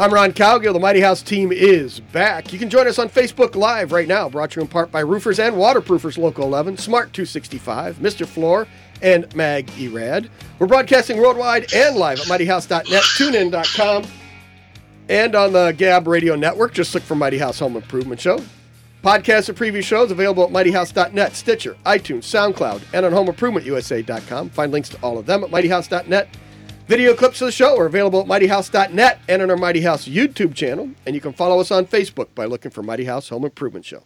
I'm Ron Cowgill. The Mighty House team is back. You can join us on Facebook Live right now, brought to you in part by Roofers and Waterproofers Local 11, Smart 265, Mr. Floor, and Mag Erad. We're broadcasting worldwide and live at mightyhouse.net, tunein.com, and on the Gab Radio Network. Just look for Mighty House Home Improvement Show. Podcasts of previous shows available at mightyhouse.net, Stitcher, iTunes, SoundCloud, and on homeimprovement.usa.com. Find links to all of them at mightyhouse.net. Video clips of the show are available at mightyhouse.net and on our Mighty House YouTube channel. And you can follow us on Facebook by looking for Mighty House Home Improvement Show.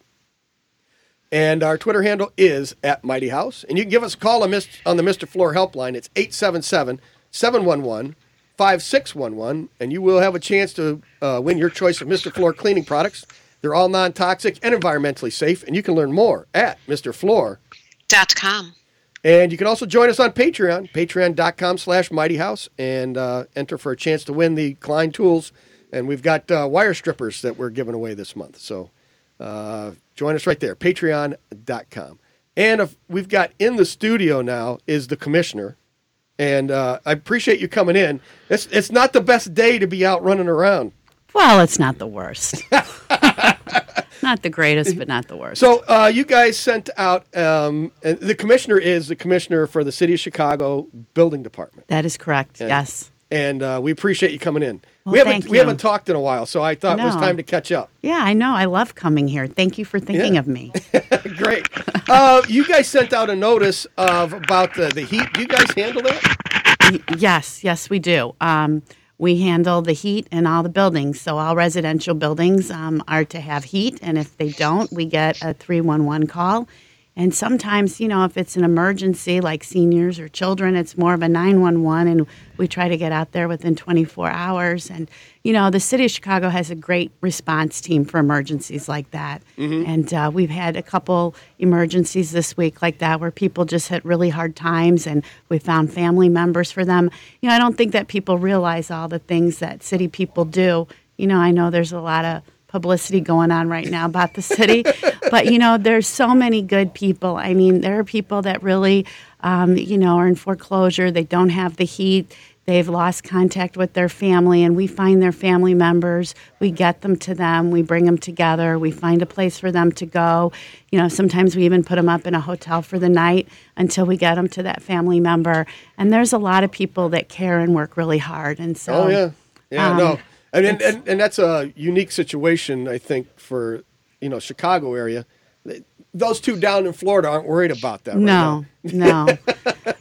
And our Twitter handle is at Mighty House. And you can give us a call on, the Mr. Floor helpline. It's 877 711 5611. And you will have a chance to uh, win your choice of Mr. Floor cleaning products. They're all non toxic and environmentally safe. And you can learn more at Mr. Floor dot com. and you can also join us on Patreon, patreon.com slash Mighty House, and uh, enter for a chance to win the Klein tools. And we've got uh, wire strippers that we're giving away this month. So uh, join us right there, patreon.com. And if we've got in the studio now is the commissioner. And uh, I appreciate you coming in. It's, it's not the best day to be out running around. Well, it's not the worst. not the greatest, but not the worst. So uh, you guys sent out, um, the commissioner is the commissioner for the City of Chicago Building Department. that is correct. yes. and uh, we appreciate you coming in. Well, we haven't we haven't talked in a while, so I thought it was time to catch up. Yeah, I know. I love coming here. Thank you for thinking Yeah. of me. Great. uh, you guys sent out a notice of about the, the heat. Do you guys handle that? Yes, yes, we do. Um, we handle the heat in all the buildings. So all residential buildings um, are to have heat, and if they don't, we get a 311 call. And sometimes, you know, if it's an emergency like seniors or children, it's more of a 911, and we try to get out there within 24 hours. And, you know, the city of Chicago has a great response team for emergencies like that. And uh, we've had a couple emergencies this week like that where people just hit really hard times, and we found family members for them. You know, I don't think that people realize all the things that city people do. You know, I know there's a lot of publicity going on right now about the city. but you know, there's so many good people. I mean, there are people that really, um, you know, are in foreclosure. They don't have the heat. They've lost contact with their family, and we find their family members. We get them to them. We bring them together. We find a place for them to go. You know, sometimes we even put them up in a hotel for the night until we get them to that family member. And there's a lot of people that care and work really hard. And so, Oh yeah, yeah. um, no, and and, and and that's a unique situation, I think, for you know Chicago area. Those two down in Florida aren't worried about that. right no, now. no.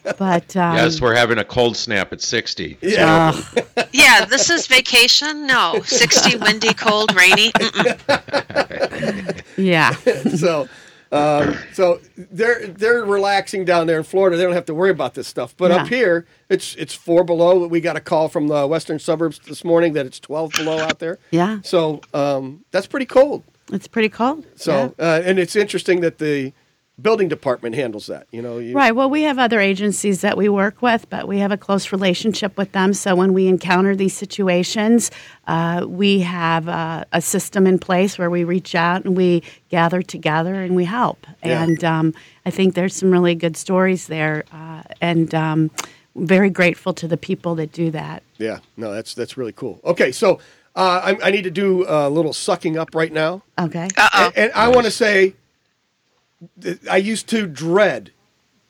but um, Yes, we're having a cold snap at 60. Yeah. uh, Yeah, this is vacation. No, 60, windy, cold, rainy. Mm-mm. yeah. so. Um, so they're they're relaxing down there in Florida. They don't have to worry about this stuff. But up here, it's it's four below. We got a call from the western suburbs this morning that it's twelve below out there. Yeah. So um, that's pretty cold. It's pretty cold. So uh, and it's interesting that the building department handles that. You know, you, Right. Well, we have other agencies that we work with, but we have a close relationship with them. So when we encounter these situations, uh, we have uh, a system in place where we reach out and we gather together and we help. Yeah. And um, I think there's some really good stories there, uh, and um, very grateful to the people that do that. Yeah, no, that's that's really cool. Okay, so uh, I, I need to do a little sucking up right now, Okay. Uh-oh. and, and I want to say that I used to dread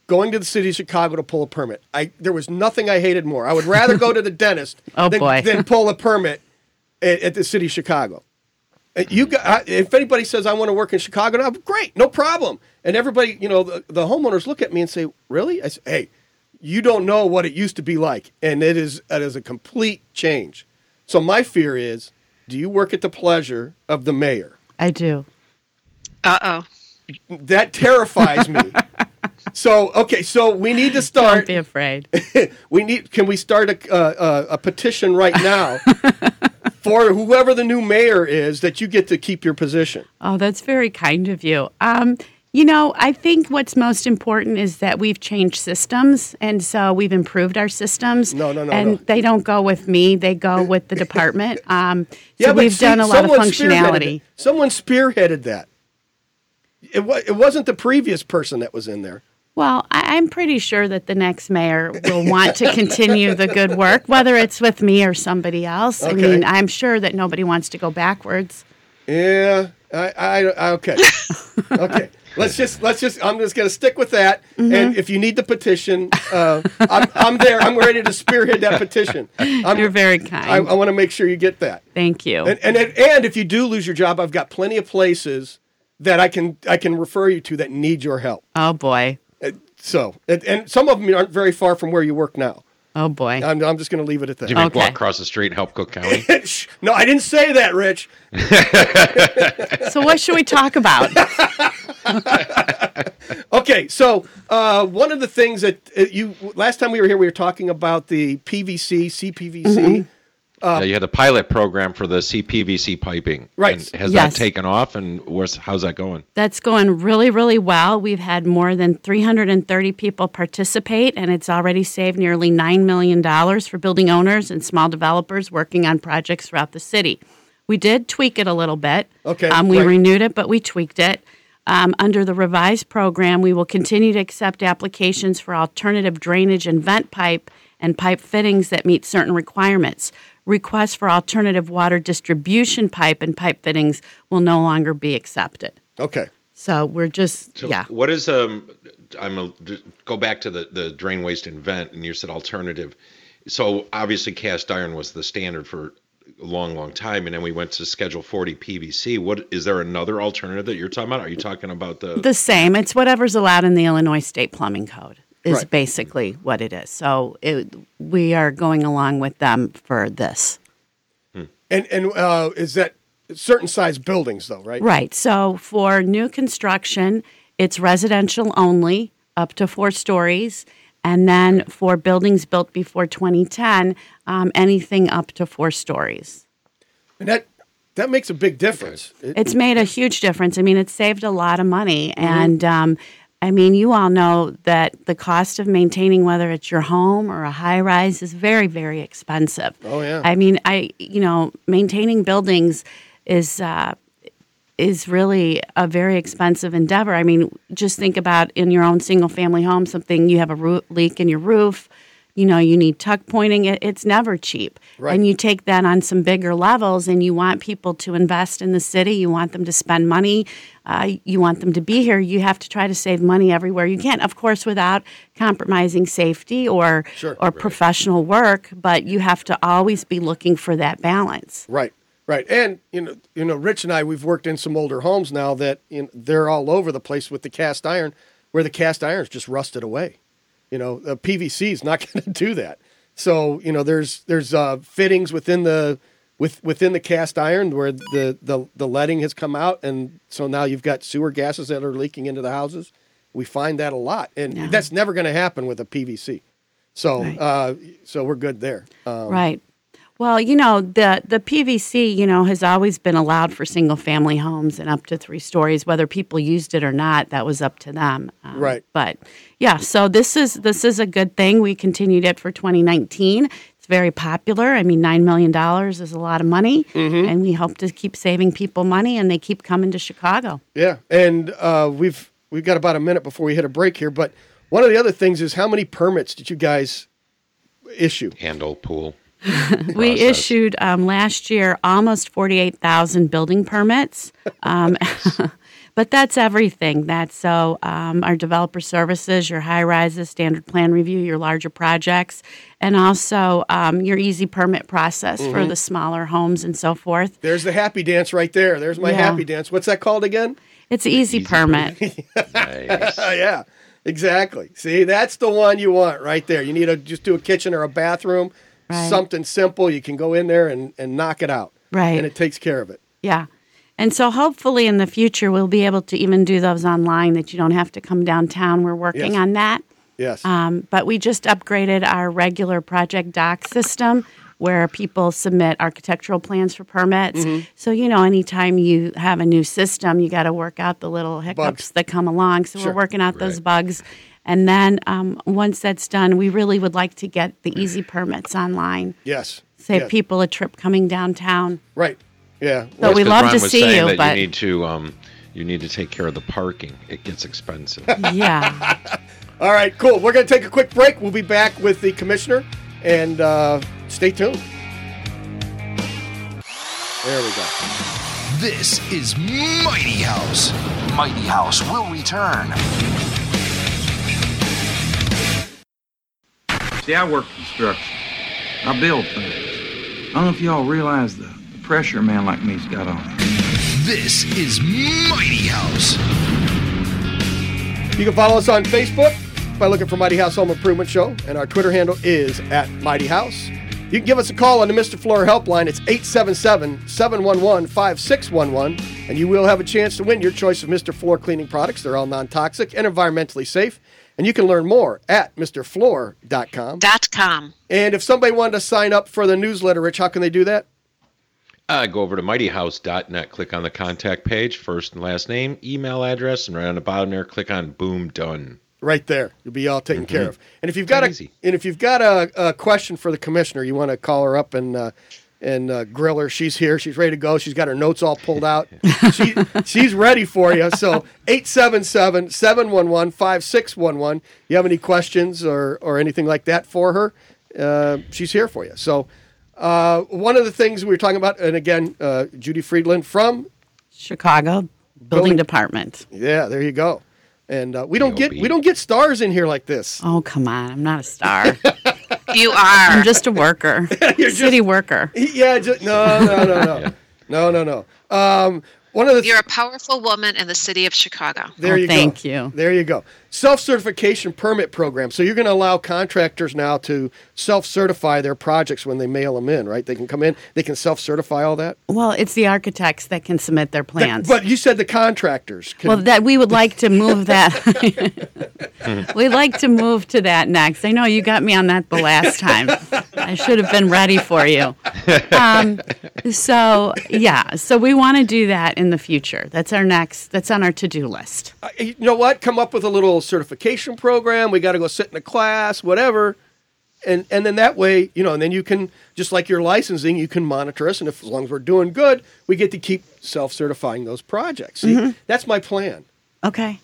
going to the city of Chicago to pull a permit. I there was nothing I hated more. I would rather go to the dentist Oh, than, boy. than pull a permit at, at the city of Chicago. Uh, You got, if anybody says I want to work in Chicago, now great, no problem. And everybody, you know, the, the homeowners look at me and say, "Really?" I say, "Hey, you don't know what it used to be like, and it is it is a complete change." So my fear is, do you work at the pleasure of the mayor? I do. Uh oh. That terrifies me. so okay, so we need to start. Don't be afraid. we need. Can we start a uh, a, a petition right now for whoever the new mayor is that you get to keep your position. Oh, that's very kind of you. Um, you know, I think what's most important is that we've changed systems, and so we've improved our systems. No, no, no, and no. they don't go with me; they go with the department. Um, Yeah, but we've see, done a lot of functionality. Someone spearheaded that. It, wa- it wasn't the previous person that was in there. Well, I, I'm pretty sure that the next mayor will want to continue the good work, whether it's with me or somebody else. I Okay. mean, I'm sure that nobody wants to go backwards. Yeah, I, I, I okay, okay. Let's just let's just. I'm just gonna stick with that. Mm-hmm. And if you need the petition, uh, I'm I'm there. I'm ready to spearhead that petition. I'm, You're very I, kind. I want to make sure you get that. Thank you. And and and if you do lose your job, I've got plenty of places that I can I can refer you to that need your help. oh boy. Uh, So and, and some of them aren't very far from where you work now. Oh boy. I'm I'm just gonna leave it at that. Do you mean Okay. walk across the street and help Cook County? No, I didn't say that, Rich. so what should we talk about? Okay, so uh, one of the things that uh, you last time we were here, we were talking about the PVC, CPVC. Mm-hmm. Yeah, you had a pilot program for the CPVC piping. Right. And has Yes. that taken off, and where's, how's that going? That's going really, really well. We've had more than 330 people participate, and it's already saved nearly $9 million for building owners and small developers working on projects throughout the city. We did tweak it a little bit. Okay, Um, we right. renewed it, but we tweaked it. Um, under the revised program, we will continue to accept applications for alternative drainage and vent pipe and pipe fittings that meet certain requirements. Requests for alternative water distribution pipe and pipe fittings will no longer be accepted. Okay, So we're just So yeah. What is um? I'm a, go back to the the drain waste and vent, and you said alternative. So obviously, cast iron was the standard for a long, long time, and then we went to Schedule 40 PVC. What is there another alternative that you're talking about? Are you talking about the? The same. It's whatever's allowed in the Illinois State Plumbing Code is Right. basically what it is. So it, we are going along with them for this. and and uh, is that certain size buildings though, right? Right. So for new construction, it's residential only, up to four stories. And then for buildings built before 2010, um, anything up to four stories. And that that makes a big difference. It- It's made a huge difference. I mean, it saved a lot of money. Mm-hmm. And um, I mean, you all know that the cost of maintaining, whether it's your home or a high rise, is very, very expensive. Oh, yeah. I mean, I, you know, maintaining buildings is. Uh, is really a very expensive endeavor. I mean, just think about in your own single family home, something you have a leak in your roof, you know, you need tuck pointing. It, it's never cheap. Right. And you take that on some bigger levels and you want people to invest in the city, you want them to spend money, uh, you want them to be here. You have to try to save money everywhere you can, of course, without compromising safety or, Sure. or professional work, but you have to always be looking for that balance. Right, right, and you know, you know, Rich and I, we've worked in some older homes now that you know, they're all over the place with the cast iron, where the cast iron's just rusted away. You know, the PVC is not going to do that. So you know, there's there's uh, fittings within the with within the cast iron where the, the the leading has come out, and so now you've got sewer gases that are leaking into the houses. We find that a lot, and that's never going to happen with a PVC. So Right. uh, so we're good there. Um, Right. Well, you know, the the PVC, you know, has always been allowed for single family homes and up to three stories. Whether people used it or not, that was up to them. Um, Right. But yeah, so this is this is a good thing. We continued it for 2019. It's very popular. I mean, nine million dollars is a lot of money, Mm-hmm. and we hope to keep saving people money, and they keep coming to Chicago. Yeah, and uh, we've we've got about a minute before we hit a break here. But one of the other things is how many permits did you guys issue? handle pool. We issued um, last year almost 48,000 building permits. Um, but that's everything. That's so um, our developer services, your high rises, standard plan review, your larger projects, and also um, your easy permit process Mm-hmm. for the smaller homes and so forth. There's the happy dance right there. There's my Yeah. happy dance. What's that called again? It's easy, Easy permit. Nice. Oh yeah, exactly. See, that's the one you want right there. You need to just do a kitchen or a bathroom, Right. something simple. You can go in there and, and knock it out. Right. And it takes care of it. Yeah. And so hopefully in the future we'll be able to even do those online that you don't have to come downtown. We're working Yes. on that. Yes. Um, but we just upgraded our regular Project Doc system, where people submit architectural plans for permits. Mm-hmm. So, you know, anytime you have a new system, you got to work out the little hiccups Bugs. that come along. So, Sure. we're working out those bugs. And then um, once that's done, we really would like to get the easy permits online. Yes. Save yes. people a trip coming downtown. Right. Yeah. So Well, we Because love Ron to was see saying you, that but you need to um, you need to take care of the parking. It gets expensive. yeah. all right. Cool. We're going to take a quick break. We'll be back with the commissioner, and uh, stay tuned. There we go. This is Mighty House. Mighty House will return. See, I work construction. I build things. I don't know if y'all realize the, the pressure a man like me's got on him. This is Mighty House. You can follow us on Facebook by looking for Mighty House Home Improvement Show, and our Twitter handle is at Mighty House. You can give us a call on the Mr. Floor helpline. It's 877 711 5611, and you will have a chance to win your choice of Mr. Floor cleaning products. They're all non toxic and environmentally safe. And you can learn more at MrFloor.com. Dot com. And if somebody wanted to sign up for the newsletter, Rich, how can they do that? Uh, go over to mightyhouse.net, click on the contact page, first and last name, email address, and right on the bottom there, click on Boom Done. Right there, you'll be all taken care of. And if you've got a Easy. and if you've got a, a question for the commissioner, you want to call her up and uh, and uh, grill her. She's here. She's ready to go. She's got her notes all pulled out. she, she's ready for you. So 877-711-5611. You have any questions or or anything like that for her? Uh, she's here for you. So uh, one of the things we were talking about, and again, uh, Judy Frydland from Chicago Building, Building- Department. yeah, there you go. And uh, we don't get we don't get stars in here like this. Oh, come on. I'm not a star. You are. I'm just a worker. You're City worker. Yeah, just, no, no, no, no, no, no, no. Um, one of the You're a powerful woman in the city of Chicago. there Oh, you go. thank you. There you go. Self certification permit program. So you're going to allow contractors now to self certify their projects when they mail them in, right? They can come in, they can self certify all that. Well, it's the architects that can submit their plans. But you said the contractors. Can, well, that we would like to move that. We'd like to move to that next. I know you got me on that the last time. I should have been ready for you. Um, so yeah, so we want to do that in the future. That's our next. That's on our to-do list. Uh, you know what? Come up with a little certification program. We got to go sit in a class, whatever. And, and then that way, you know, and then you can, just like your licensing, you can monitor us. And if, as long as we're doing good, we get to keep self certifying those projects. See, Mm-hmm. that's my plan. Okay.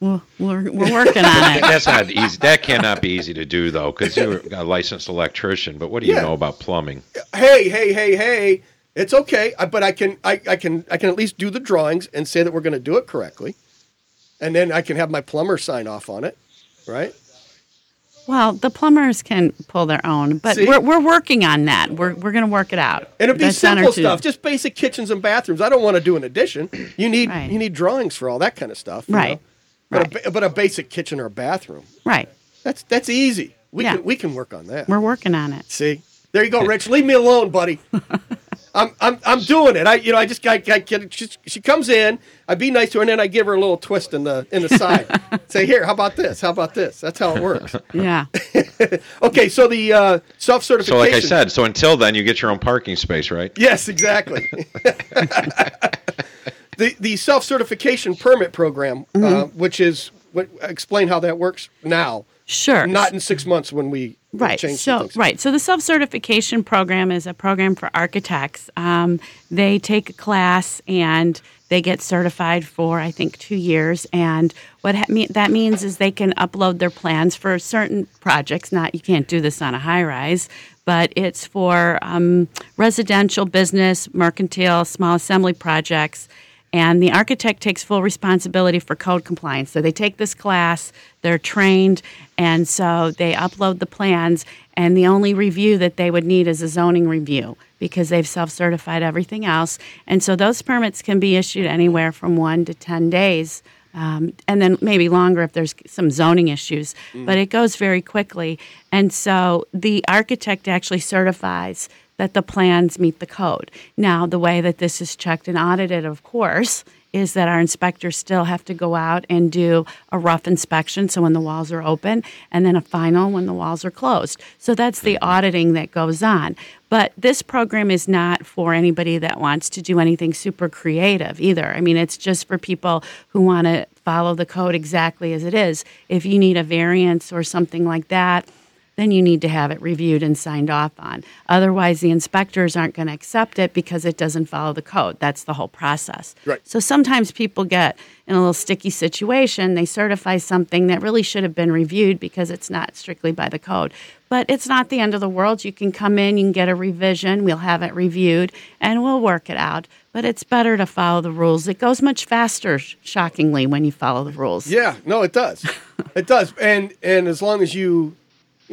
Well, we're we're working on it. That's not easy. That cannot be easy to do though, because you're a licensed electrician. But what do you Yeah. know about plumbing? hey, hey, hey, hey, it's okay, I- but I can, I, I can, I can at least do the drawings and say that we're going to do it correctly, and then I can have my plumber sign off on it, right? Well, the plumbers can pull their own, but See? we're, we're working on that. We're, we're going to work it out. And it'd be That's simple stuff, just basic kitchens and bathrooms. I don't want to do an addition. You need, Right. you need drawings for all that kind of stuff, you Right. know? But, Right. a, but a basic kitchen or a bathroom, Right. that's that's easy. We Yeah. can we can work on that. We're working on it. See, there you go, Rich. Leave me alone, buddy. I'm, I'm, I'm doing it. I, you know, I just got, got, get she, she comes in. I be nice to her, and then I give her a little twist in the, in the side. Say, here, how about this? How about this? That's how it works. Yeah. Okay, so the uh, self certification. So, like I said, so until then, you get your own parking space, right? Yes, exactly. The the self certification permit program, uh, Mm-hmm. which is what explain how that works now, Sure. not in six months when we Right. So, things. right. So the self certification program is a program for architects. Um, they take a class and they get certified for I think two years. And what ha- me- that means is they can upload their plans for certain projects. Not you can't do this on a high rise, but it's for um, residential, business, mercantile, small assembly projects. And the architect takes full responsibility for code compliance. So they take this class, they're trained, and so they upload the plans. And the only review that they would need is a zoning review because they've self certified everything else. And so those permits can be issued anywhere from one to 10 days. Um, and then maybe longer if there's some zoning issues, but it goes very quickly. And so the architect actually certifies that the plans meet the code. Now, the way that this is checked and audited, of course, is that our inspectors still have to go out and do a rough inspection, so when the walls are open, and then a final when the walls are closed. So that's the mm-hmm. auditing that goes on. But this program is not for anybody that wants to do anything super creative either. I mean, it's just for people who want to follow the code exactly as it is. If you need a variance or something like that, then you need to have it reviewed and signed off on. Otherwise, the inspectors aren't going to accept it because it doesn't follow the code. That's the whole process. Right. So sometimes people get in a little sticky situation. They certify something that really should have been reviewed because it's not strictly by the code. But it's not the end of the world. You can come in, you can get a revision, we'll have it reviewed, and we'll work it out. But it's better to follow the rules. It goes much faster, shockingly, when you follow the rules. Yeah, no, it does. it does. And and as long as you,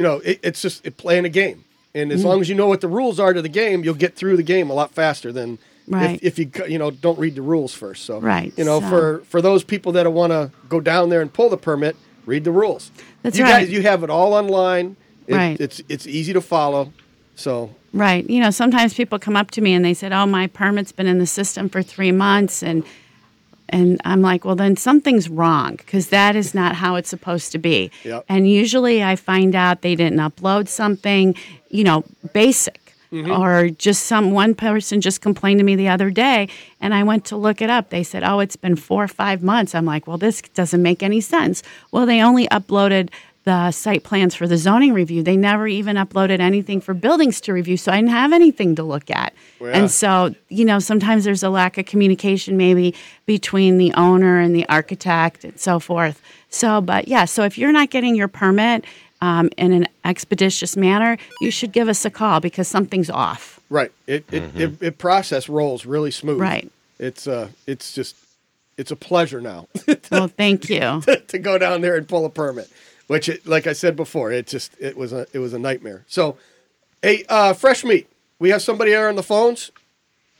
you know, it, it's just it, playing a game. And as long as you know what the rules are to the game, you'll get through the game a lot faster than Right. if, if you you know don't read the rules first. So Right, you know, so- for for those people that want to go down there and pull the permit, read the rules. That's you right. Guys, you have it all online. It, Right. It's it's easy to follow. So Right. You know, sometimes people come up to me and they said, "Oh, my permit's been in the system for 3 months." And and I'm like, "Well, then something's wrong because that is not how it's supposed to be." Yep. And usually I find out they didn't upload something, you know, basic. Mm-hmm. Or just some one person just complained to me the other day, and I went to look it up. They said, "Oh, it's been four or five months." I'm like, "Well, this doesn't make any sense." Well, they only uploaded the site plans for the zoning review. They never even uploaded anything for buildings to review, so I didn't have anything to look at. yeah. And so, you know, sometimes there's a lack of communication maybe between the owner and the architect and so forth. So, but yeah, so if you're not getting your permit um, in an expeditious manner, you should give us a call because something's off. right, it it, it it process rolls really smooth. Right. It's uh it's just it's a pleasure now Well, thank you. to go down there and pull a permit. Which, it, like I said before, it just it was a it was a nightmare. So, hey, uh, fresh meat. We have somebody there on the phones.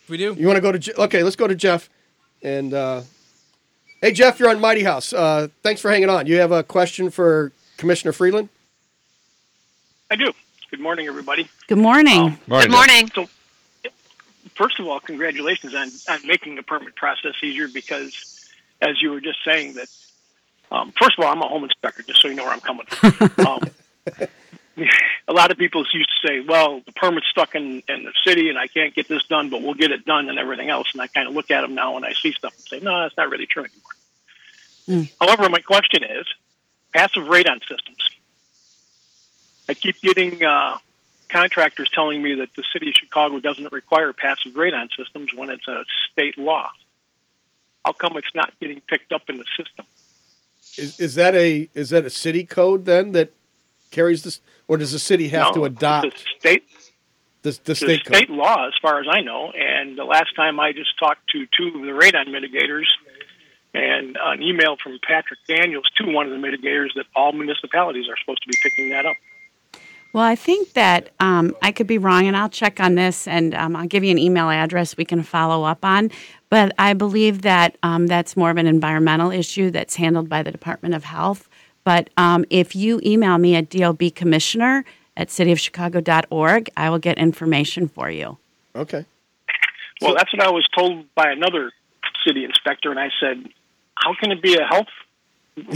We do. You want to go to? Je- okay, let's go to Jeff. And uh, hey, Jeff, you're on Mighty House. Uh, thanks for hanging on. You have a question for Commissioner Freeland? I do. Good morning, everybody. Good morning. Good morning. So, first of all, congratulations on, on making the permit process easier because, as you were just saying, that um, first of all, I'm a home inspector, just so you know where I'm coming from. um, a lot of people used to say, "Well, the permit's stuck in, in the city, and I can't get this done, but we'll get it done and everything else." And I kind of look at them now, and I see stuff and say, "No, that's not really true anymore." However, my question is passive radon systems. I keep getting uh, contractors telling me that the city of Chicago doesn't require passive radon systems when it's a state law. How come it's not getting picked up in the system? Is, is that a is that a city code then that carries this, or does the city have No, to adopt it's a state the, the the state state code? law, as far as I know. And the last time I just talked to two of the radon mitigators, and an email from Patrick Daniels to one of the mitigators that all municipalities are supposed to be picking that up. Well, I think that um, I could be wrong, and I'll check on this, and um, I'll give you an email address we can follow up on. But I believe that um, that's more of an environmental issue that's handled by the Department of Health. But um, if you email me at dobcommissioner at cityofchicago.org, I will get information for you. Okay. Well, that's what I was told by another city inspector, and I said, "How can it be a health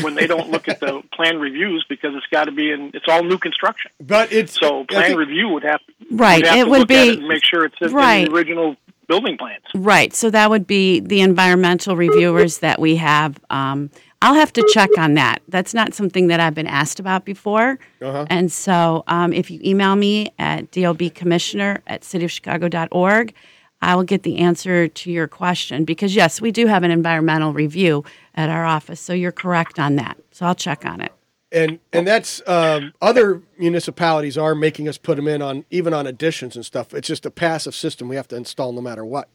when they don't look at the plan reviews because it's got to be in? It's all new construction. But it's So plan think- review would have Right, would have it to would look at be- it and make sure it's in, in the original building plans. Right. So that would be the environmental reviewers that we have. Um, I'll have to check on that. That's not something that I've been asked about before. Uh-huh. And so um, if you email me at dobcommissioner at cityofchicago.org, I will get the answer to your question because, yes, we do have an environmental review at our office. So you're correct on that. So I'll check on it. And and that's um, other municipalities are making us put them in on even on additions and stuff. It's just a passive system we have to install no matter what,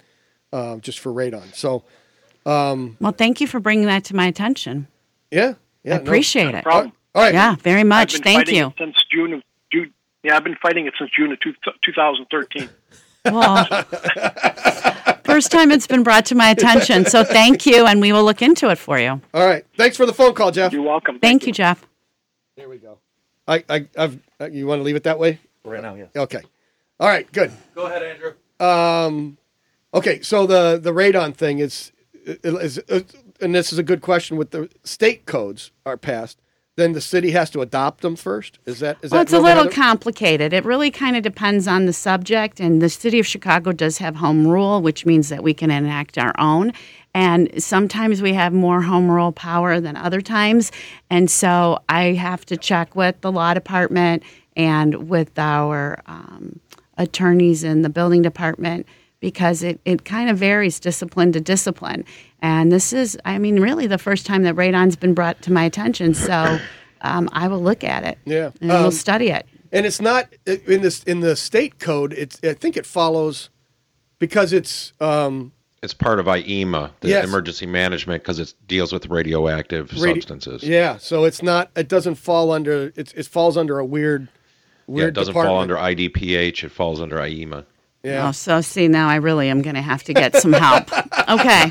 um, just for radon. So Well, thank you for bringing that to my attention. yeah, yeah, I no. appreciate it. Problem. All right, Yeah, very much. I've been Thank you. it since June of June. Yeah, I've been fighting it since June of two, 2013. Well, first time it's been brought to my attention. So thank you, and we will look into it for you. all right. Thanks for the phone call, Jeff. You're welcome. Thank you, Jeff. There we go. I, I, I've. uh, You want to leave it that way? Right now, yes. Okay. All right. Good. Go ahead, Andrew. Um, okay. So the the radon thing is is, is and this is a good question. With the state codes are passed, then the city has to adopt them first. Is that is Well, that it's a little complicated. It really kind of depends on the subject, and the city of Chicago does have home rule, which means that we can enact our own. And sometimes we have more home rule power than other times. And so I have to check with the law department and with our um, attorneys in the building department because it, it kind of varies discipline to discipline. And this is, I mean, really the first time that radon's been brought to my attention. So um, I will look at it. Yeah. And Um, we'll study it. And it's not in this in the state code. It's I think it follows because it's um, It's part of IEMA, the Yes. emergency management, because it deals with radioactive radi- substances. Yeah, so it's not. It doesn't fall under. It's it falls under a weird. Weird Yeah, it doesn't fall under IDPH. It falls under IEMA. Yeah. Oh, so see, now I really am going to have to get some help. okay.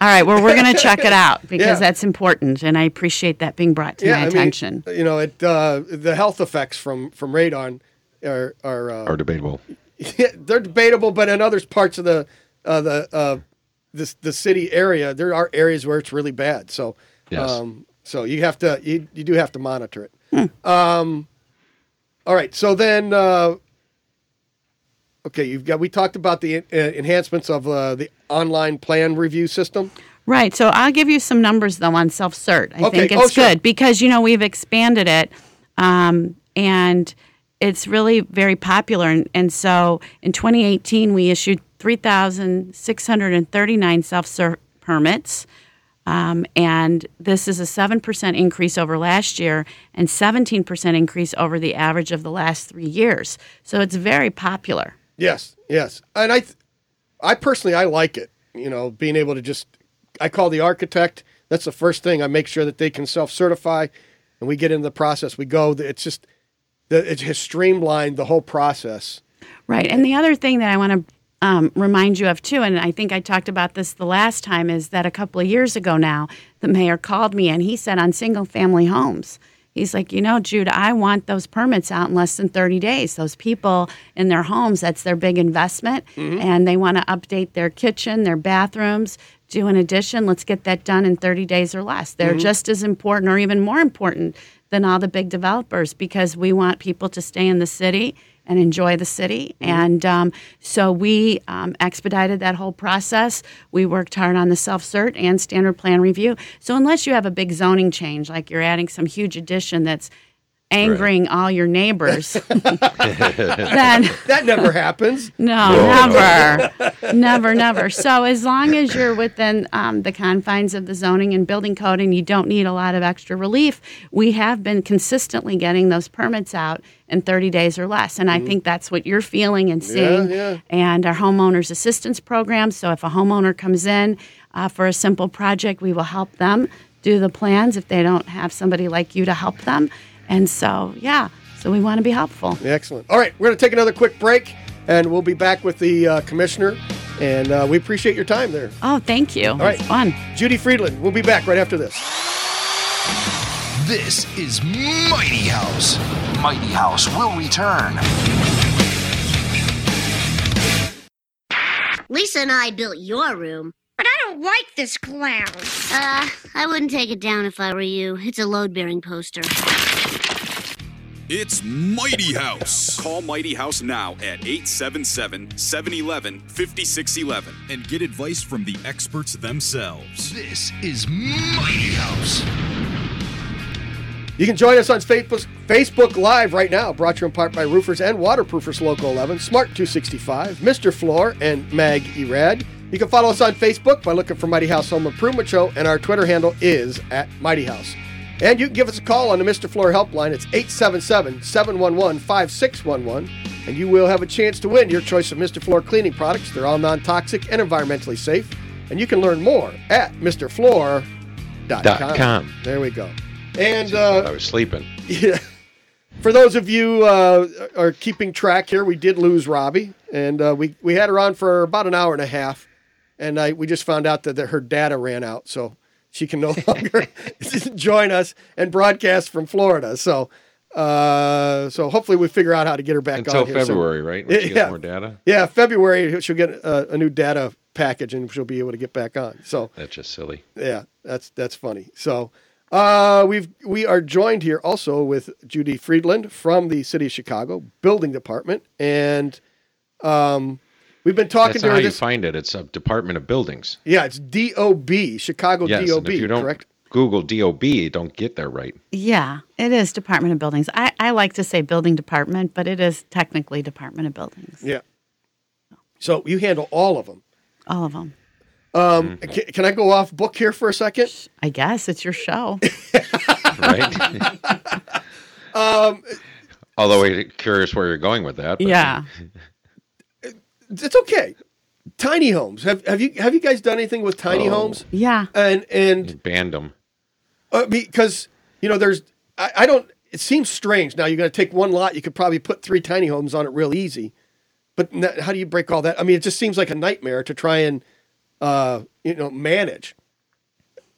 All right. Well, we're going to check it out because Yeah. that's important, and I appreciate that being brought to yeah, my I mean, attention. you know, it uh, the health effects from from radon are are uh, Are debatable. Yeah, they're debatable, but in other parts of the uh, the uh, this the city area, there are areas where it's really bad. So, Yes. um, so you have to you, you do have to monitor it. Um, all right, so then. Uh, Okay, you've got. We talked about the uh, enhancements of uh, the online plan review system. Right. So I'll give you some numbers though on self cert. I Okay. think Oh, it's sure. good because you know we've expanded it, um, and it's really very popular. And, and so in 2018 we issued 3,639 self cert permits. Um, and this is a 7% increase over last year and 17% increase over the average of the last three years. So it's very popular. Yes, yes, and I, th- I personally I like it. You know, being able to just, I call the architect. That's the first thing. I make sure that they can self certify, and we get into the process. We go. It's just, it has streamlined the whole process. Right. And the other thing that I want to um, remind you of, too, and I think I talked about this the last time, is that a couple of years ago now, the mayor called me and he said on single family homes, he's like, you know, Jude, I want those permits out in less than 30 days. Those people in their homes, that's their big investment, mm-hmm. and they want to update their kitchen, their bathrooms. Do an addition. Let's get that done in 30 days or less. They're mm-hmm. just as important, or even more important, than all the big developers because we want people to stay in the city and enjoy the city. And um, so we um, expedited that whole process. We worked hard on the self cert and standard plan review. So unless you have a big zoning change, like you're adding some huge addition that's angering all your neighbors, then That never happens. no, never, never, never. So as long as you're within um, the confines of the zoning and building code, and you don't need a lot of extra relief, we have been consistently getting those permits out in 30 days or less, and I think that's what you're feeling and seeing. yeah. And our homeowners assistance program. So if a homeowner comes in uh, for a simple project, we will help them do the plans if they don't have somebody like you to help them. And so, yeah. So we want to be helpful. Excellent. All right, we're going to take another quick break, and we'll be back with the uh, commissioner. And uh, we appreciate your time there, Oh, thank you. All right. It's fun. Judy Frydland. We'll be back right after this. This is Mighty House. Mighty House will return. Lisa and I built your room. But I don't like this clown. Uh, I wouldn't take it down if I were you. It's a load bearing poster. It's Mighty House. Call Mighty House now at 877 711 5611 and get advice from the experts themselves. This is Mighty House. You can join us on Facebook, Facebook Live right now, brought to you in part by Roofers and Waterproofers Local 11, Smart 265, Mr. Floor, and Mag Erad. You can follow us on Facebook by looking for Mighty House Home Improvement Show, and our Twitter handle is at Mighty House. And you can give us a call on the Mr. Floor helpline. It's 877 711 5611, and you will have a chance to win your choice of Mr. Floor cleaning products. They're all non toxic and environmentally safe. And you can learn more at MrFloor.com. Com. There we go. And uh, I was sleeping. yeah. For those of you uh, are keeping track here, we did lose Robbie, and uh, we we had her on for about an hour and a half, and I, we just found out that, that her data ran out, so she can no longer join us and broadcast from Florida. So Uh, so hopefully we figure out how to get her back Until on here soon. February, right? She gets more data? Yeah, February she'll get a, a new data package and she'll be able to get back on. So That's just silly. yeah, that's that's funny. So uh, we've we are joined here also with Judy Frydland from the City of Chicago Building Department, and um, we've been talking That's to not her. how you find it. It's a Department of Buildings. yeah, it's DOB Chicago yes, DOB. if you don't correct? Google DOB, don't get there right. Yeah, it is Department of Buildings. I, I like to say building department, but it is technically Department of Buildings. Yeah. So you handle all of them. All of them. Um, can, can I go off book here for a second? I guess it's your show. Right? Um, Although I'm curious where you're going with that. but- yeah. it's okay. Tiny homes. Have have you have you guys done anything with tiny Oh. homes? Yeah. And and Banned them. uh, because you know there's I, I don't. It seems strange. Now you're going to take one lot. You could probably put three tiny homes on it real easy. But n- how do you break all that? I mean, it just seems like a nightmare to try and uh, you know manage.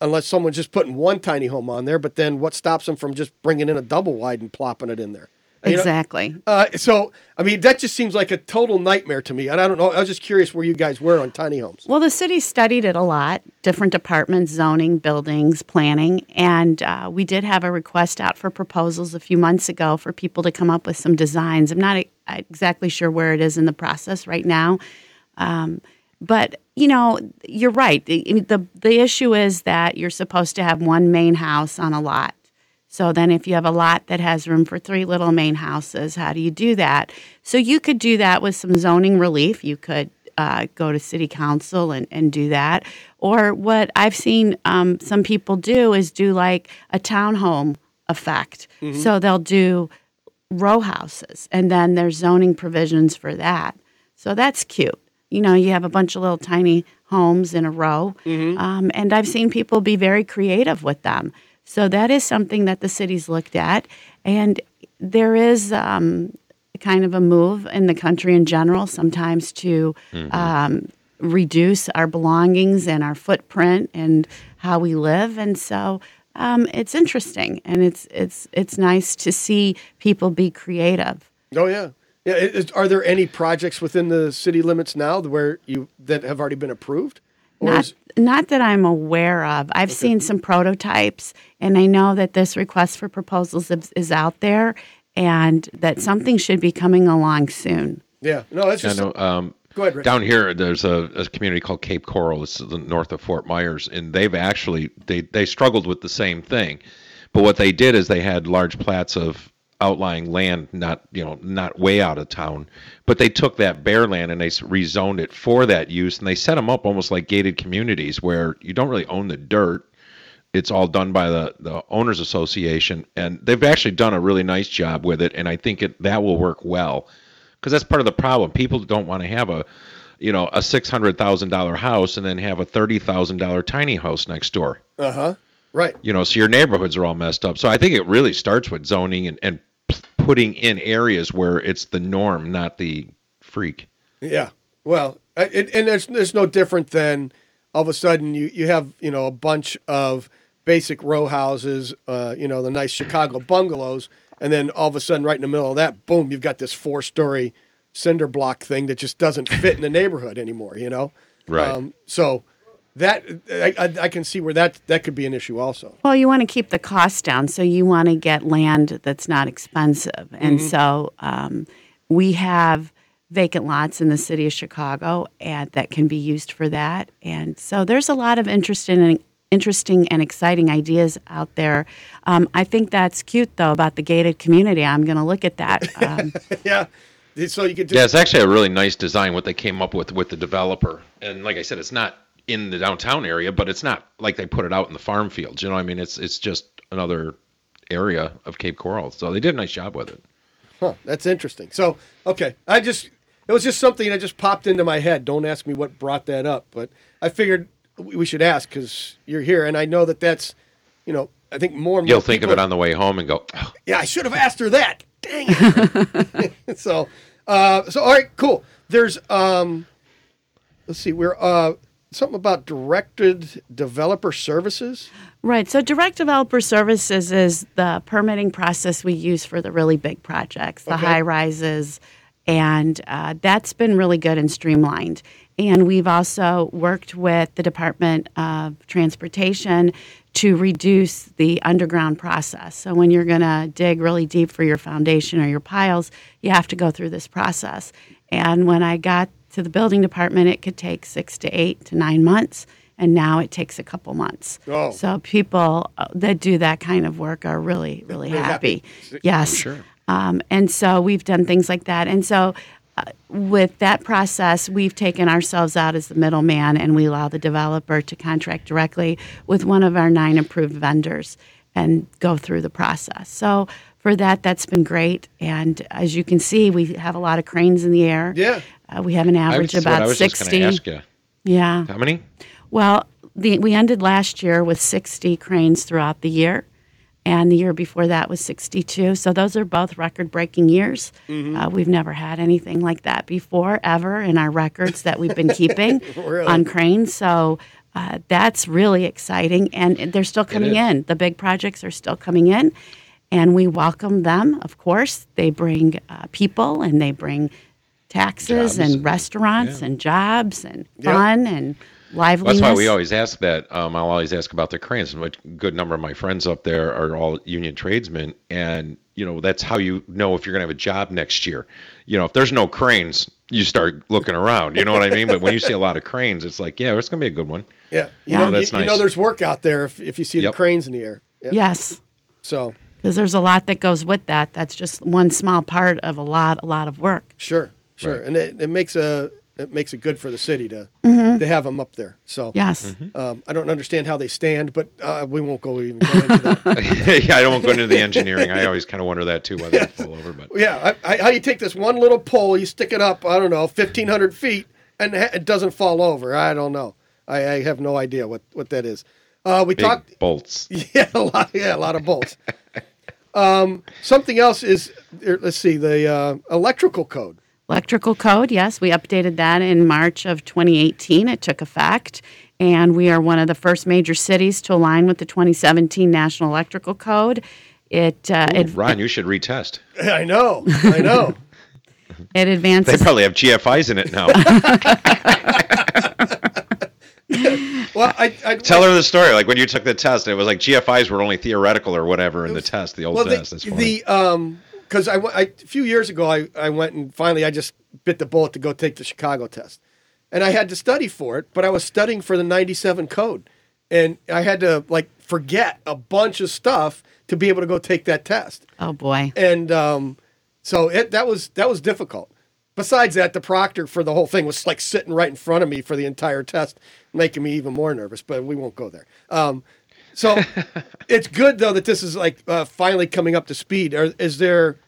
Unless someone's just putting one tiny home on there, but then what stops them from just bringing in a double wide and plopping it in there? You know? Exactly. Uh, so, I mean, that just seems like a total nightmare to me. And I don't know. I was just curious where you guys were on tiny homes. Well, the city studied it a lot, different departments, zoning, buildings, planning, and uh, we did have a request out for proposals a few months ago for people to come up with some designs. I'm not exactly sure where it is in the process right now, um, but you know, you're right. The, the the issue is that you're supposed to have one main house on a lot. So then, if you have a lot that has room for three little main houses, how do you do that? So you could do that with some zoning relief. You could uh, go to city council and, and do that. Or what I've seen um, some people do is do like a townhome effect. So they'll do row houses, and then there's zoning provisions for that. So that's cute. You know, you have a bunch of little tiny homes in a row, um, and I've seen people be very creative with them. So that is something that the city's looked at, and there is um, kind of a move in the country in general sometimes to um, reduce our belongings and our footprint and how we live, and so um, it's interesting and it's it's it's nice to see people be creative. Oh yeah, yeah. is- are there any projects within the city limits now where you that have already been approved? Or Not, is, not that I'm aware of. I've seen some prototypes, and I know that this request for proposals is, is out there, and that something should be coming along soon. yeah, no, that's I just know. Um, Go ahead, Rick. Down here, there's a, a community called Cape Coral. It's the north of Fort Myers, and they've actually they they struggled with the same thing. But what they did is they had large plats of outlying land, not you know not way out of town, but they took that bare land and they rezoned it for that use, and they set them up almost like gated communities where you don't really own the dirt. It's all done by the the owners association, and they've actually done a really nice job with it, and I think it that will work well because that's part of the problem. People don't want to have a, you know, a six hundred thousand dollar house and then have a thirty thousand dollar tiny house next door. uh huh. Right. You know, so your neighborhoods are all messed up. So I think it really starts with zoning and, and putting in areas where it's the norm, not the freak. Yeah. Well, it, and there's there's no different than all of a sudden you you have you know a bunch of basic row houses, uh, you know the nice Chicago bungalows, and then all of a sudden right in the middle of that, boom, you've got this four story cinder block thing that just doesn't fit in the neighborhood anymore. You know. Right. so that I, I, I can see where that that could be an issue also. Well, you want to keep the costs down, so you want to get land that's not expensive. And so um, we have vacant lots in the city of Chicago and that can be used for that. And so there's a lot of interest in interesting and exciting ideas out there. Um, I think that's cute though about the gated community. I'm going to look at that. Um, yeah. So you could Yeah, it's actually a really nice design what they came up with with the developer. And like I said, it's not in the downtown area, but it's not like they put it out in the farm fields. You know, what I mean, it's it's just another area of Cape Coral. So they did a nice job with it. Huh, that's interesting. So, okay, I just it was just something that just popped into my head. Don't ask me what brought that up, but I figured we should ask because you're here, and I know that that's, you know, I think more and more. You'll think of it on the way home and go, oh, Yeah, I should have asked her that. Dang it. so, uh, so all right, cool. There's um, let's see, we're uh, something about directed developer services. Right. So direct developer services is the permitting process we use for the really big projects, the Okay. high rises, and uh, that's been really good and streamlined. And we've also worked with the Department of Transportation to reduce the underground process. So when you're going to dig really deep for your foundation or your piles, you have to go through this process. And when I got to the building department, it could take six to eight to nine months. And now it takes a couple months. Oh. So people uh, that do that kind of work are really, really happy. happy. Yes. Um, and so we've done things like that. And so uh, with that process, we've taken ourselves out as the middleman and we allow the developer to contract directly with one of our nine approved vendors and go through the process. So for that, that's been great. And as you can see, we have a lot of cranes in the air. Yeah. Uh, we have an average what about I was 60. just ask you. Yeah. How many? Well, the, we ended last year with 60 cranes throughout the year, and the year before that was 62. So those are both record breaking years. Uh, we've never had anything like that before, ever, in our records that we've been keeping Really? on cranes. So uh, that's really exciting, and they're still coming in. The big projects are still coming in, and we welcome them, of course. They bring uh, people and they bring taxes Jobs and and- restaurants and jobs and Yeah. fun and liveliness. That's why we always ask that. Um, I'll always ask about the cranes. And a good number of my friends up there are all union tradesmen, and you know that's how you know if you're going to have a job next year. You know, if there's no cranes, you start looking around. You know what I mean? But when you see a lot of cranes, it's like, yeah, it's going to be a good one. Yeah. You Yeah. know, Oh, that's you, you know there's work out there if, if you see Yep. the cranes in the air. Yeah. Yes, So, because there's a lot that goes with that. That's just one small part of a lot, a lot of work. sure. Sure. Right. And it, it makes a it makes it good for the city to Mm-hmm. to have them up there. So, Yes. um, I don't understand how they stand, but uh, we won't go even go into that. yeah, I don't go into the engineering. I always kind of wonder that too, whether they fall over. But Yeah, I, I, how you take this one little pole, you stick it up, I don't know, fifteen hundred feet, and ha- it doesn't fall over. I don't know. I, I have no idea what, what that is. Uh, we big talked, bolts. yeah, a lot, yeah, a lot of bolts. Um, something else is, er, let's see, the uh, electrical code. Electrical code, yes, we updated that in March of 2018. It took effect, and we are one of the first major cities to align with the 2017 National Electrical Code. It uh, it, Ron, you should retest. I know, I know. it They probably have GFIs in it now. well, I, I Tell her the story. Like when you took the test, it was like GFIs were only theoretical or whatever in the test, the old well, test. the, That's the um, because I, went- I a few years ago, I, I went and finally I just bit the bullet to go take the Chicago test, and I had to study for it, but I was studying for the '97 code, and I had to like forget a bunch of stuff to be able to go take that test, oh boy. and um, so it that was that was difficult. Besides that, the proctor for the whole thing was like sitting right in front of me for the entire test, making me even more nervous. But we won't go there. Um, so it's good though that this is like uh, finally coming up to speed. Are, is there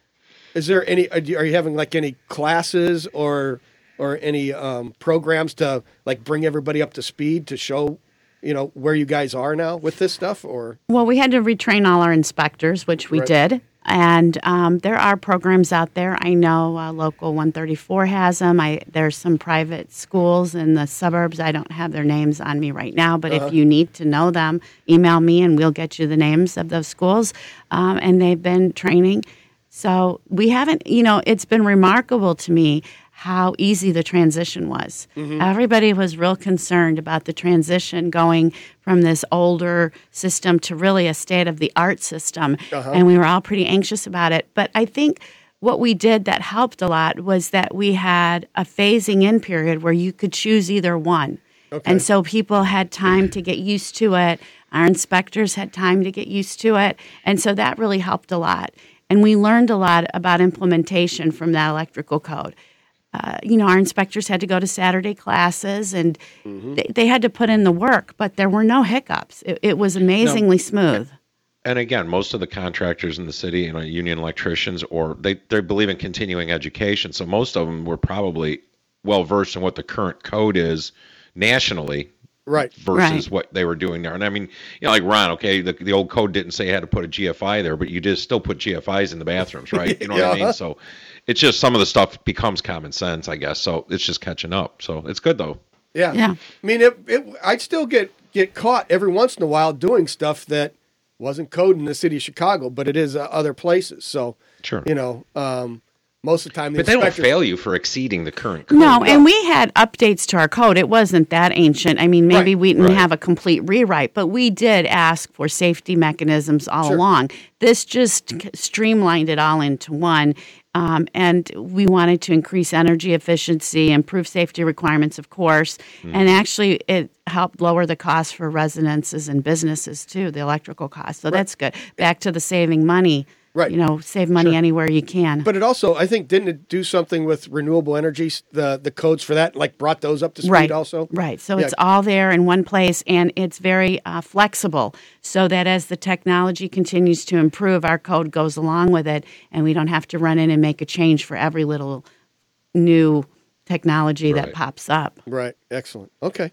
is there any are you are you having like any classes or or any um, programs to like bring everybody up to speed to show you know where you guys are now with this stuff or Well, we had to retrain all our inspectors, which we Right. did. And um, there are programs out there. I know uh, Local 134 has them. I, there's some private schools in the suburbs. I don't have their names on me right now, but if you need to know them, email me and we'll get you the names of those schools. Um, and they've been training. So we haven't, you know, it's been remarkable to me how easy the transition was. Mm-hmm. Everybody was real concerned about the transition going from this older system to really a state of the art system. Uh-huh. And we were all pretty anxious about it. But I think what we did that helped a lot was that we had a phasing in period where you could choose either one. And so people had time to get used to it. Our inspectors had time to get used to it. And so that really helped a lot. And we learned a lot about implementation from that electrical code. Uh, you know, our inspectors had to go to Saturday classes and they, they had to put in the work, but there were no hiccups. It, it was amazingly smooth. and again, most of the contractors in the city, you know, union electricians, or they they believe in continuing education. So most of them were probably well versed in what the current code is nationally right versus Right. what they were doing there. And I mean, you know, like Ron, okay, the, the old code didn't say you had to put a GFI there, but you just still put GFIs in the bathrooms, right? You know what I mean? So it's just some of the stuff becomes common sense, I guess. So it's just catching up. So it's good though. Yeah. Yeah. I mean, it, it, I'd still get get caught every once in a while doing stuff that wasn't code in the city of Chicago, but it is uh, other places. So, Sure. you know, um, most of the time, the But they don't fail you for exceeding the current code. No, and we had updates to our code. It wasn't that ancient. I mean, maybe Right, we didn't right. have a complete rewrite, but we did ask for safety mechanisms all Sure. along. This just streamlined it all into one. Um, and we wanted to increase energy efficiency, improve safety requirements, of course, Hmm. and actually it helped lower the cost for residences and businesses too, the electrical cost. So that's good. Back to the saving money. Right. You know, save money anywhere you can. But it also, I think, didn't it do something with renewable energy? The the codes for that, like, brought those up to speed. right. Also, Right. So Yeah. it's all there in one place and it's very uh, flexible so that as the technology continues to improve, our code goes along with it and we don't have to run in and make a change for every little new technology that pops up. Right. Excellent. Okay.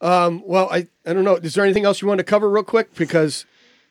Um, well, I I don't know. Is there anything else you want to cover real quick? Because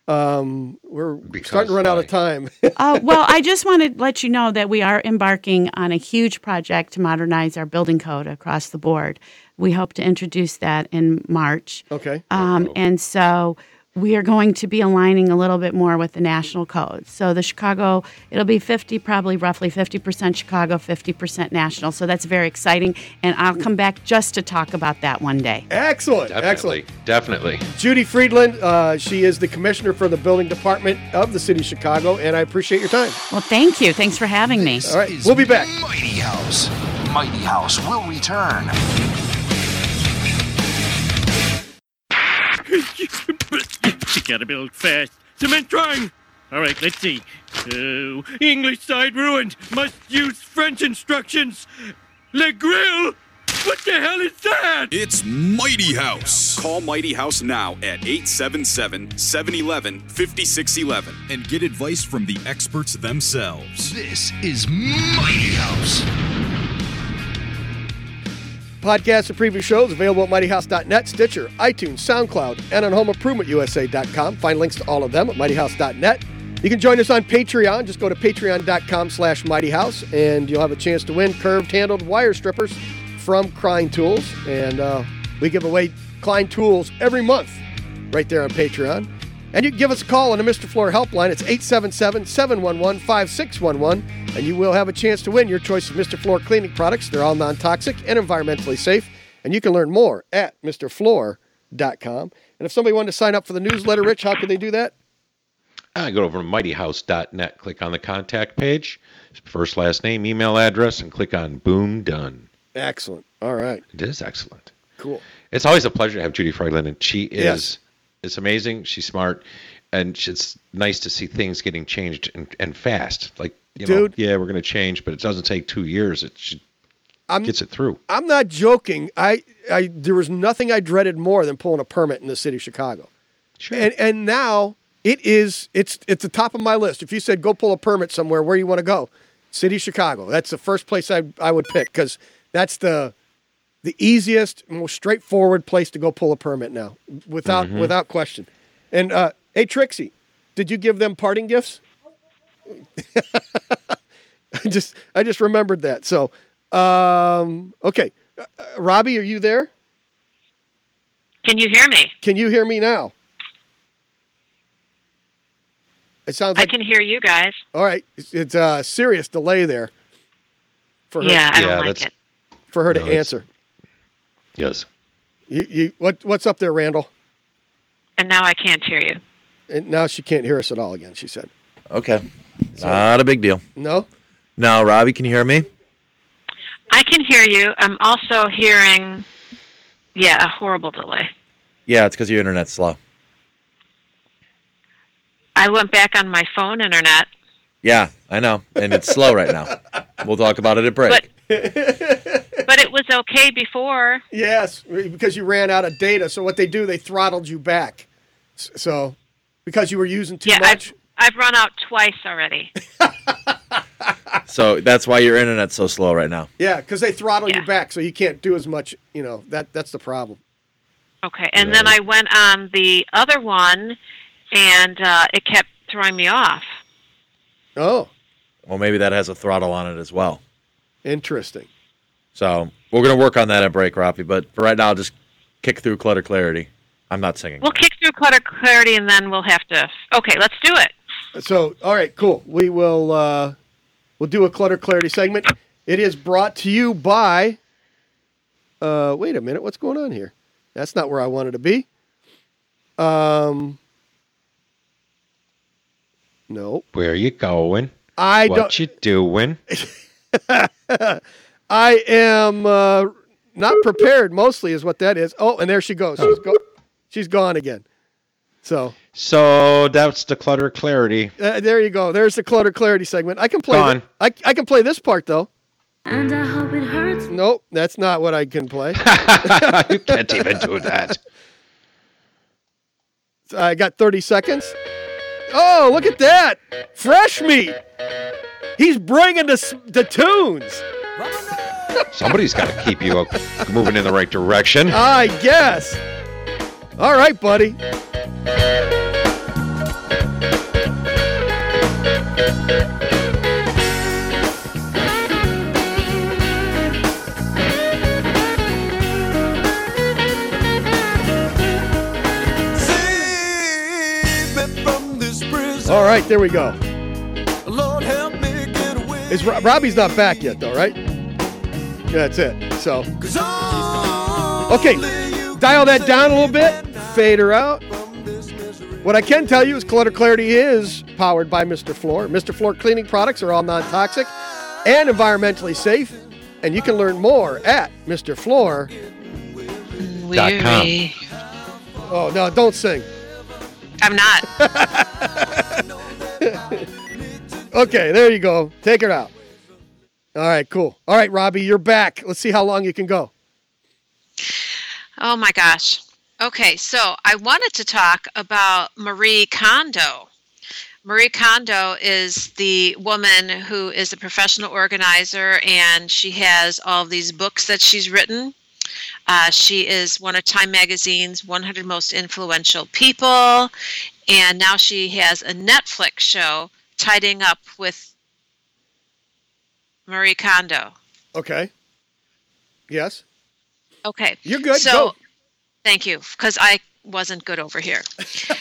um, we're starting to run out of time. uh, well, I just want to let you know that we are embarking on a huge project to modernize our building code across the board. We hope to introduce that in March. okay. Um, and so we are going to be aligning a little bit more with the national code. So the Chicago, it'll be 50, probably roughly 50% Chicago, 50% national. So that's very exciting. And I'll come back just to talk about that one day. Excellent. Definitely. Excellent. Definitely. Judy Frydland, uh, she is the commissioner for the building department of the city of Chicago, and I appreciate your time. Well, thank you. Thanks for having me. All right, we'll be back. Mighty House. Mighty House will return. Gotta build fast. Cement drawing. All right, let's see. Uh, English side ruined. Must use French instructions. Le grill. What the hell is that? It's Mighty House. Call Mighty House now at 877 711 5611 and get advice from the experts themselves. This is Mighty House. Podcasts and previous shows available at mightyhouse.net, Stitcher, iTunes, SoundCloud, and on homeimprovementusa.com. Find links to all of them at mightyhouse.net. You can join us on Patreon. Just go to patreon.com slash mightyhouse, and you'll have a chance to win curved handled wire strippers from Klein Tools. And uh, we give away Klein Tools every month right there on Patreon. And you can give us a call on the Mr. Floor helpline. It's 877 711 5611, and you will have a chance to win your choice of Mr. Floor cleaning products. They're all non toxic and environmentally safe. And you can learn more at MrFloor.com. And if somebody wanted to sign up for the newsletter, Rich, how could they do that? Uh, go over to mightyhouse.net, click on the contact page, first, last name, email address, and click on Boom Done. Excellent. All right. It is excellent. Cool. It's always a pleasure to have Judy Frydland, and she is Yes. It's amazing. She's smart, and it's nice to see things getting changed and, and fast. Like, you Dude. know, yeah, we're going to change, but it doesn't take two years. It she I'm- gets it through. I'm not joking. I, I there was nothing I dreaded more than pulling a permit in the city of Chicago. Sure. And and now it is it's it's the top of my list. If you said go pull a permit somewhere, where you want to go? City of Chicago. That's the first place I I would pick because that's the the easiest, most straightforward place to go pull a permit now, without Mm-hmm. without question. And uh, hey, Trixie, did you give them parting gifts? I just I just remembered that. So, um, okay, uh, uh, Robbie, are you there? Can you hear me? Can you hear me now? It sounds I can hear you guys. all right. It's, it's a serious delay there for her Yeah, I don't Yeah, like that's- it. for her No, to it's- answer. Yes. You, you what what's up there, Randall? And now I can't hear you. And now she can't hear us at all again. She said Okay. Not a big deal. no. Now, Robbie, can you hear me? I can hear you. I'm also hearing, yeah, a horrible delay. Yeah, it's because your internet's slow. I went back on my phone internet, Yeah, I know. And it's slow right now. We'll talk about it at break. but but it was okay before. Yes, because you ran out of data. So what they do, they throttled you back. So because you were using too yeah, much. I've I've run out twice already. so that's why your internet's so slow right now. Yeah, because they throttle Yeah. you back, so you can't do as much. You know that that's the problem. Okay, and then I went on the other one, and uh, it kept throwing me off. Oh, Well, maybe that has a throttle on it as well. interesting. So we're gonna work on that at break, Robbie. But for right now, I'll just kick through clutter clarity. I'm not singing. We'll kick through clutter clarity, and then we'll have to. Okay, let's do it. So, all right, cool. We will uh, we'll do a clutter clarity segment. It is brought to you by. Uh, wait a minute, what's going on here? That's not where I wanted to be. Um, no, Where are you going? I what don't. What you doing? I am uh, not prepared. Mostly is what that is. Oh, and there she goes. She's go- She's gone again. So So that's the clutter clarity. uh, there you go. There's the clutter clarity segment. I can play. Gone. I I can play this part though. And I hope it hurts. Nope, that's not what I can play. you can't even do that. I got 30 seconds. Oh, look at that! Fresh meat. He's bringing the the tunes. Somebody's got to keep you moving in the right direction. I guess. All right, buddy. All right, there we go. Is Ro- Robbie's not back yet, though, right? Yeah, that's it. So, okay, dial that down a little bit, fade her out. What I can tell you is Clutter Clarity is powered by Mr. Floor. Mr. Floor cleaning products are all non-toxic and environmentally safe, and you can learn more at Mr. Floor. Dot com. Weary. Oh no, don't sing. I'm not. Okay, there you go. Take her out. All right, cool. All right, Robbie, you're back. Let's see how long you can go. Oh my gosh. Okay, so I wanted to talk about Marie Kondo. Marie Kondo is the woman who is a professional organizer, and she has all these books that she's written. Uh, she is one of Time Magazine's 100 Most Influential People, and now she has a Netflix show tidying up with Marie Kondo. Okay. Yes. Okay. You're good. So, Go. thank you, because I wasn't good over here.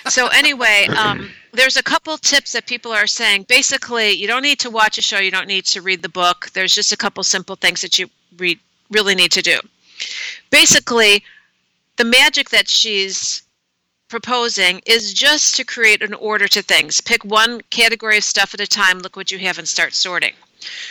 so anyway, um, there's a couple tips that people are saying. Basically, you don't need to watch a show. You don't need to read the book. There's just a couple simple things that you read, really need to do. Basically, the magic that she's proposing is just to create an order to things. Pick one category of stuff at a time, look what you have, and start sorting.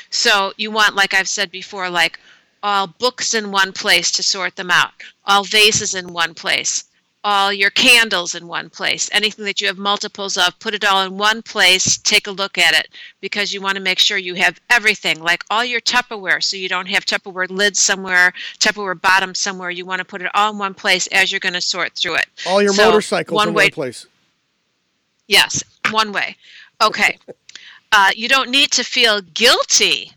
So you want, like I've said before, like all books in one place to sort them out, all vases in one place, all your candles in one place, anything that you have multiples of, put it all in one place, take a look at it because you want to make sure you have everything, like all your Tupperware, so you don't have Tupperware lids somewhere, Tupperware bottom somewhere. You want to put it all in one place as you're going to sort through it. All your So, motorcycles one in way one place. Yes, one way. Okay. Uh, you don't need to feel guilty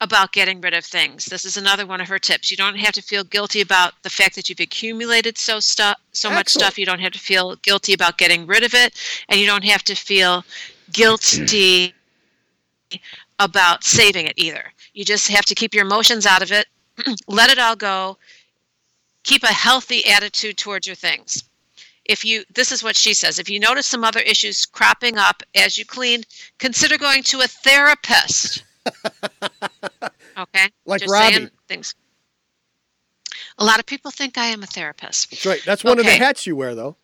about getting rid of things. This is another one of her tips. You don't have to feel guilty about the fact that you've accumulated so stuff, so much stuff. You don't have to feel guilty about getting rid of it, and you don't have to feel guilty about saving it either. You just have to keep your emotions out of it, let it all go, keep a healthy attitude towards your things if you this is what she says if you notice some other issues cropping up as you clean consider going to a therapist. Okay? Like Just Robbie. things. A lot of people think i am a therapist. That's right. That's one of the hats you wear, though.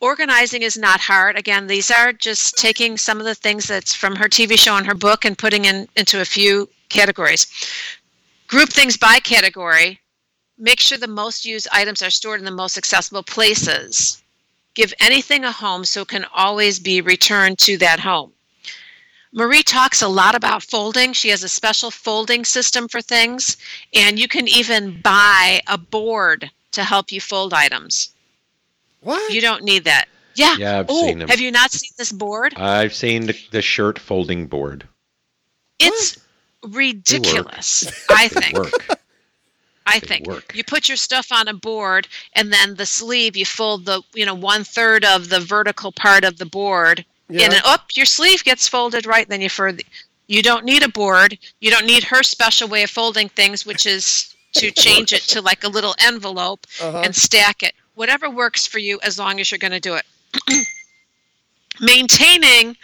organizing is not hard. Again these are just taking some of the things that's from her tv show and her book and putting in into a few categories. Group things by category make sure the most used items are stored in the most accessible places give anything a home so it can always be returned to that home marie talks a lot about folding she has a special folding system for things and you can even buy a board to help you fold items What? you don't need that. Yeah. Yeah, I've oh, seen them. have you not seen this board? I've seen the, the shirt folding board. It's ridiculous. I think. Work. I think work. you put your stuff on a board, and then the sleeve you fold the you know one third of the vertical part of the board, Yeah. and up your sleeve gets folded right. Then you further You don't need a board. You don't need her special way of folding things, which is to change it to like a little envelope Uh-huh. and stack it. Whatever works for you as long as you're going to do it. Maintaining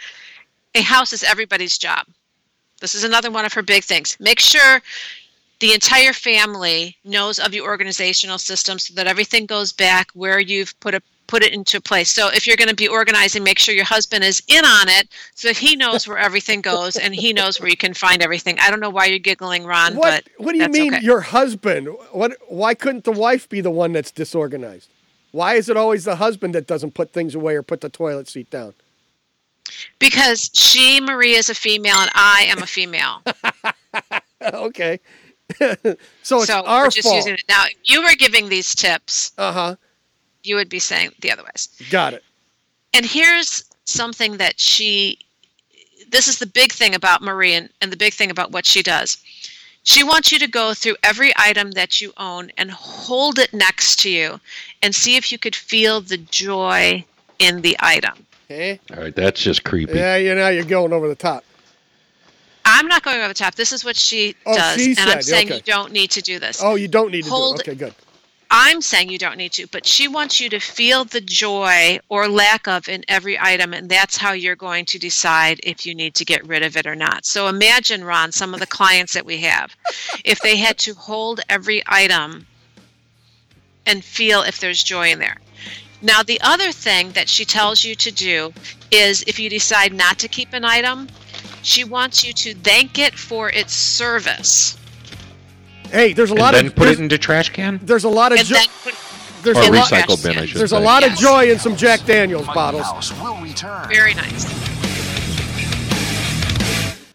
a house is everybody's job. This is another one of her big things. Make sure the entire family knows of your organizational system so that everything goes back where you've put a put it into place. So if you're going to be organizing, make sure your husband is in on it so that he knows where everything goes and he knows where you can find everything. I don't know why you're giggling, Ron, What but What do you mean okay. your husband? What? Why couldn't the wife be the one that's disorganized? Why is it always the husband that doesn't put things away or put the toilet seat down? Because she, Marie, is a female and I am a female. okay. so it's so our we're just fault. using it. Now, if you were giving these tips, uh-huh. you would be saying the other ways. Got it. And here's something that she, this is the big thing about Marie and, and the big thing about what she does. She wants you to go through every item that you own and hold it next to you and see if you could feel the joy in the item. Okay. All right, that's just creepy. Yeah, you know you're going over the top. I'm not going over the top. This is what she Oh, does. she and I'm saying okay. you don't need to do this. Oh, you don't need to Hold do it. Okay, good. I'm saying you don't need to, but she wants you to feel the joy or lack of in every item, and that's how you're going to decide if you need to get rid of it or not. So imagine, Ron, some of the clients that we have, if they had to hold every item and feel if there's joy in there. Now, the other thing that she tells you to do is if you decide not to keep an item, she wants you to thank it for its service. Hey, there's a And lot then of put there's, it into trash can? there's a lot of And jo- then put there's Or a lot recycle bin, I should there's say. a lot of joy in some Jack Daniels bottles. House will return. very nice.